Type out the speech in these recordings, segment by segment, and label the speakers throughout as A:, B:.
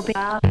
A: operado.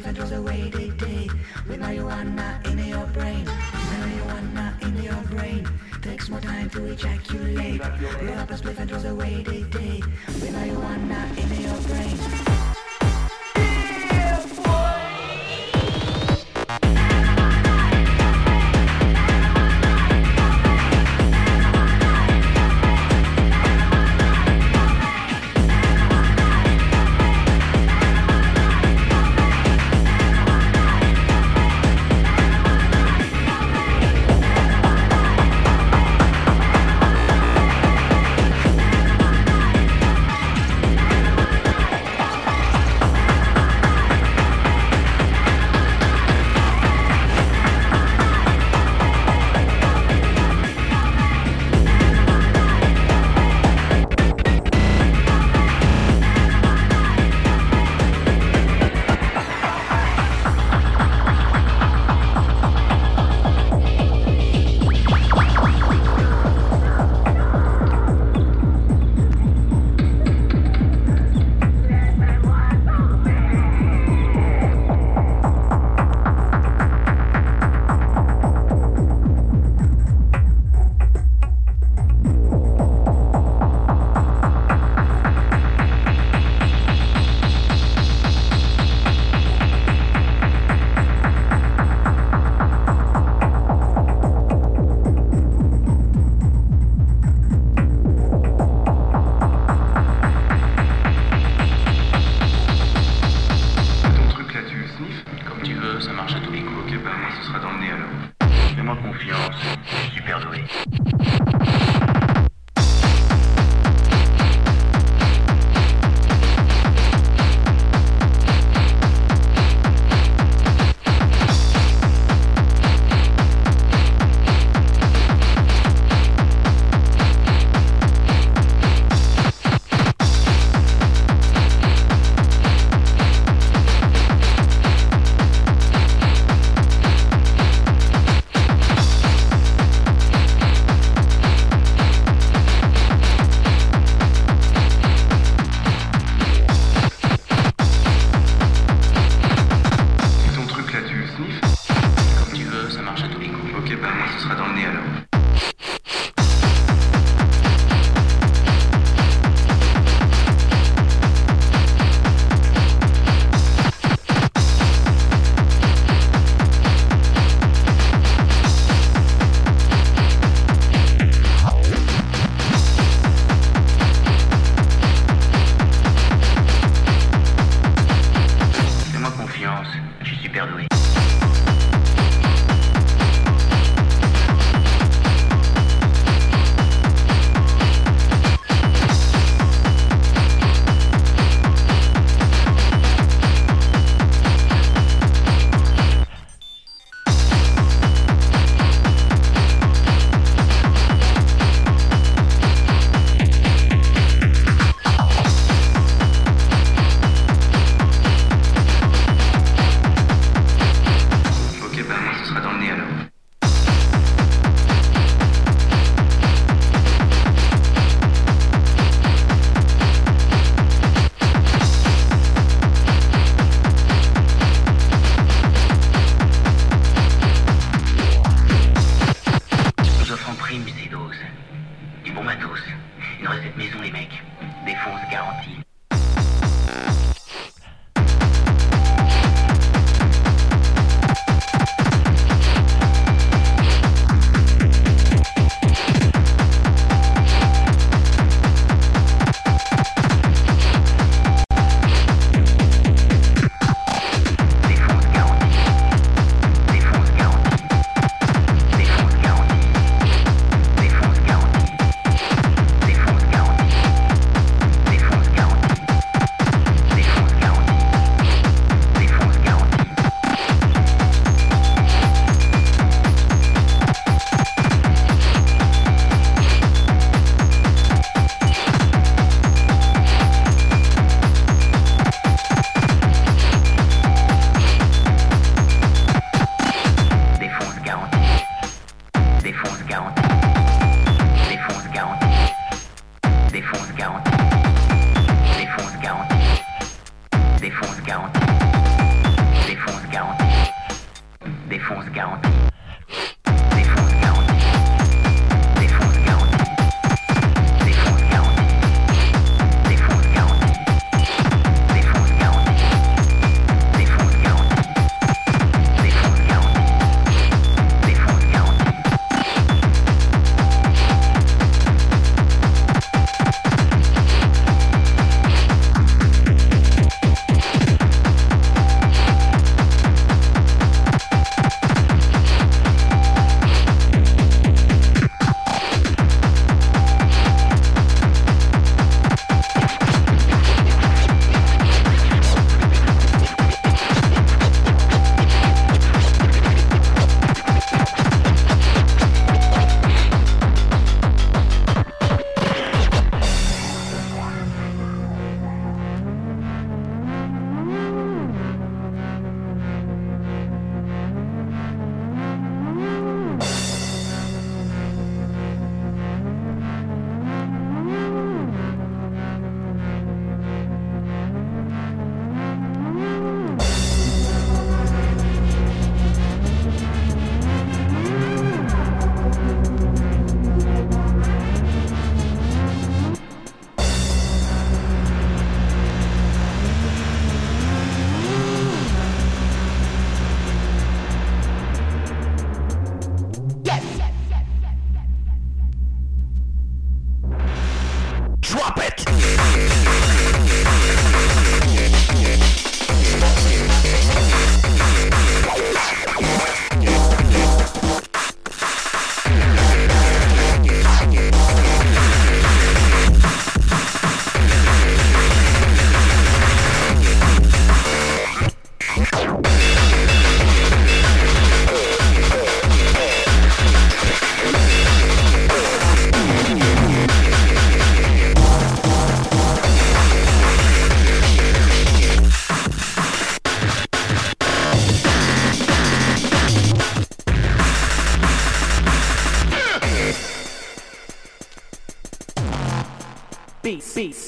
A: Day day. With marijuana in your brain, marijuana in your brain takes more time to ejaculate. Roll up a spliff and. With marijuana in your brain.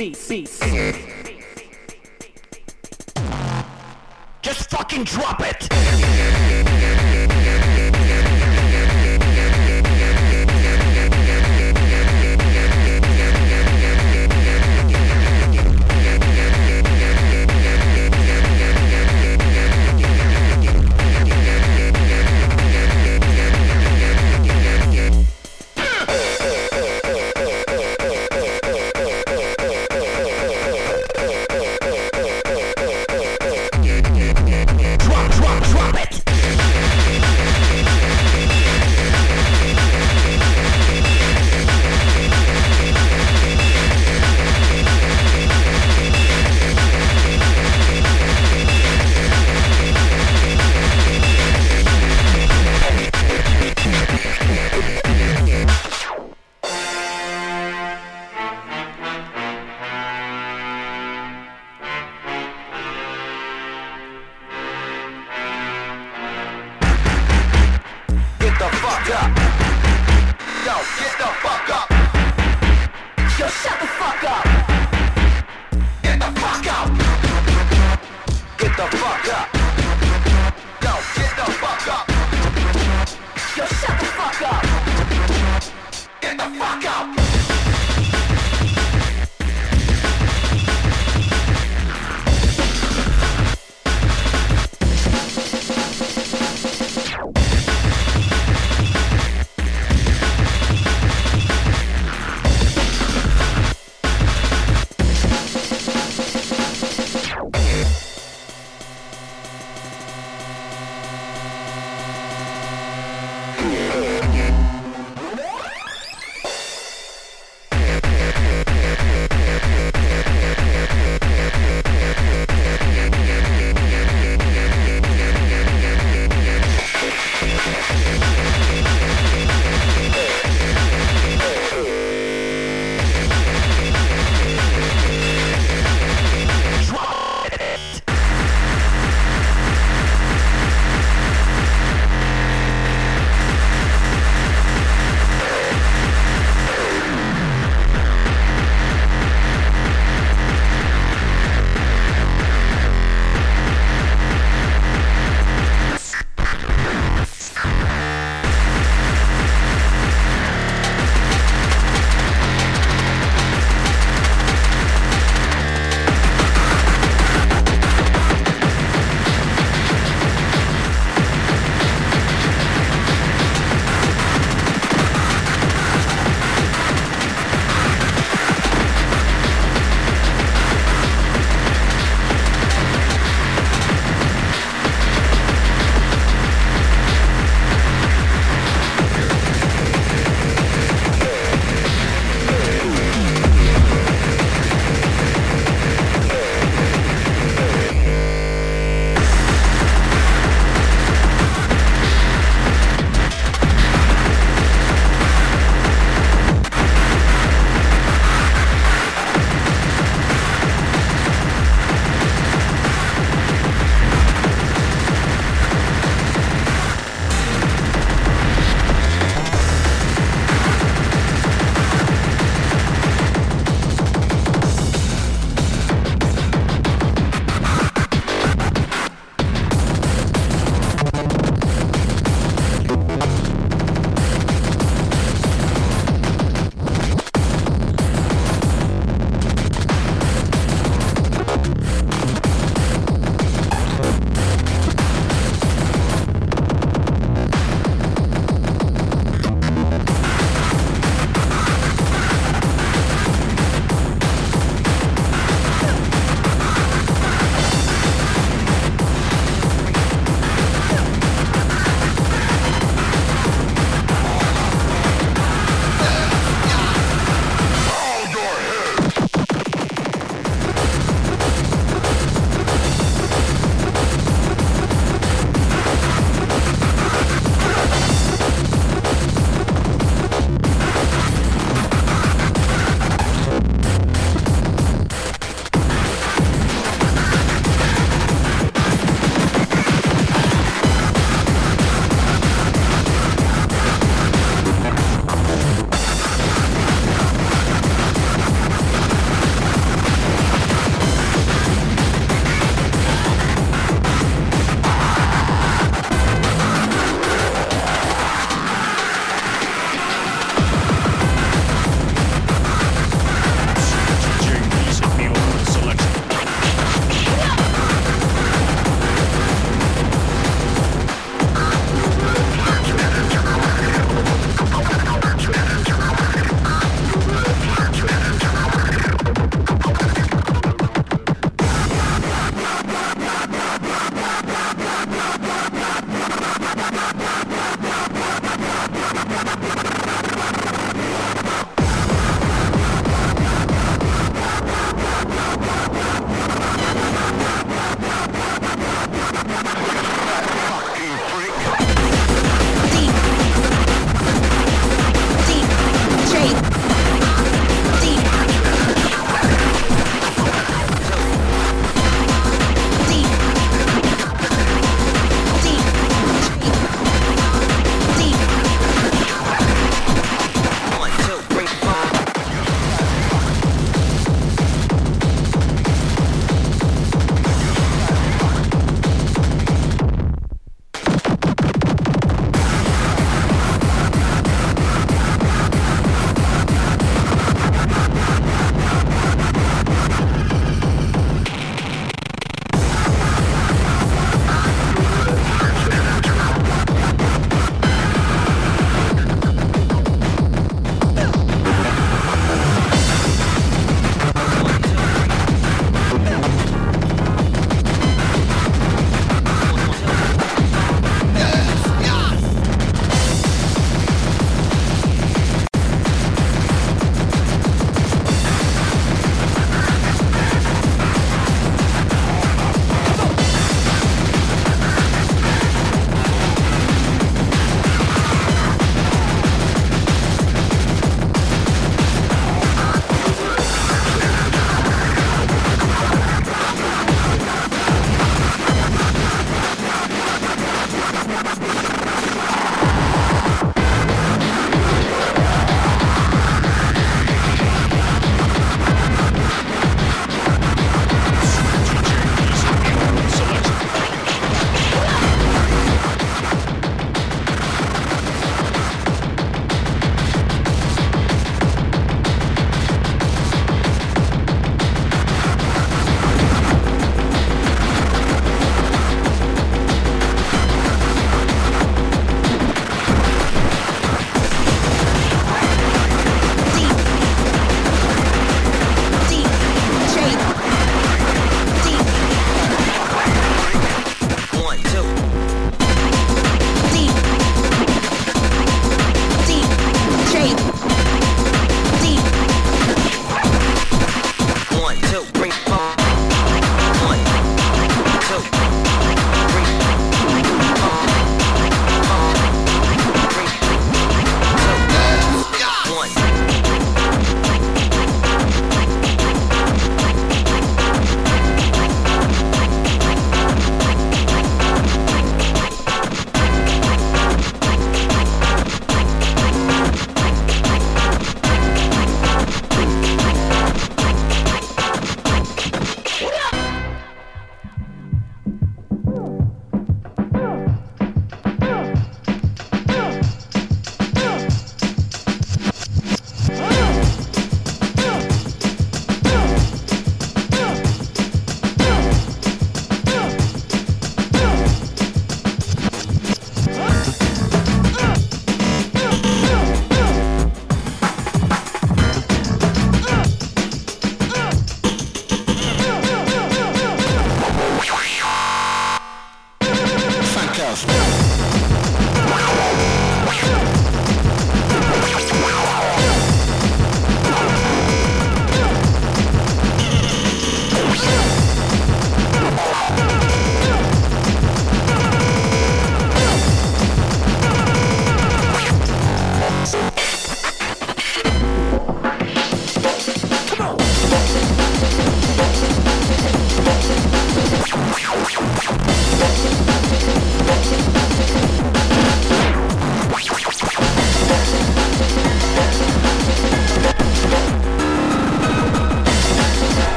B: C C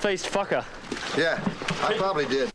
B: faced fucker.
C: Yeah, I probably did.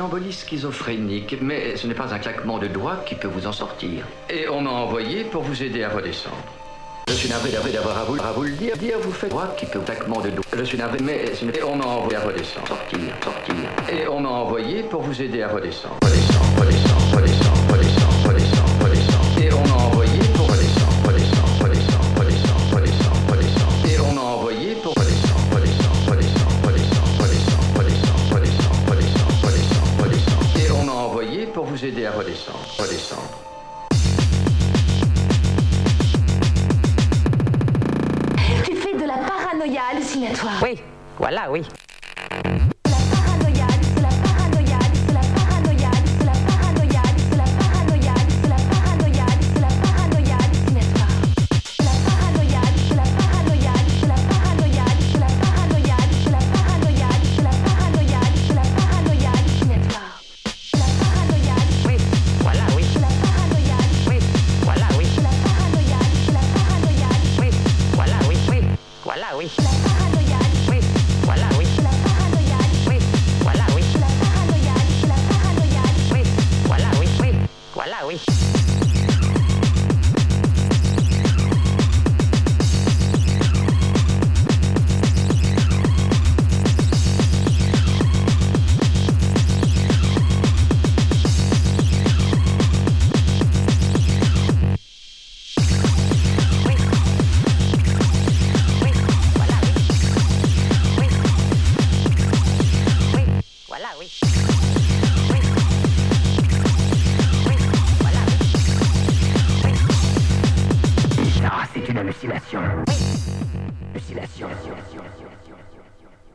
D: Embolie schizophrénique, mais ce n'est pas un claquement de doigts qui peut vous en sortir. Et on m'a envoyé pour vous aider à redescendre. Je suis navré d'avoir à vous, à vous le dire. Dire vous faites droit qui peut claquement de doigts? Je suis navré, mais ce n'est- on m'a envoyé à redescendre. Sortir, sortir. Et on m'a envoyé pour vous aider à redescendre, aider à redescendre, redescendre.
E: Tu fais de la paranoïa hallucinatoire.
F: Oui, voilà. Oui,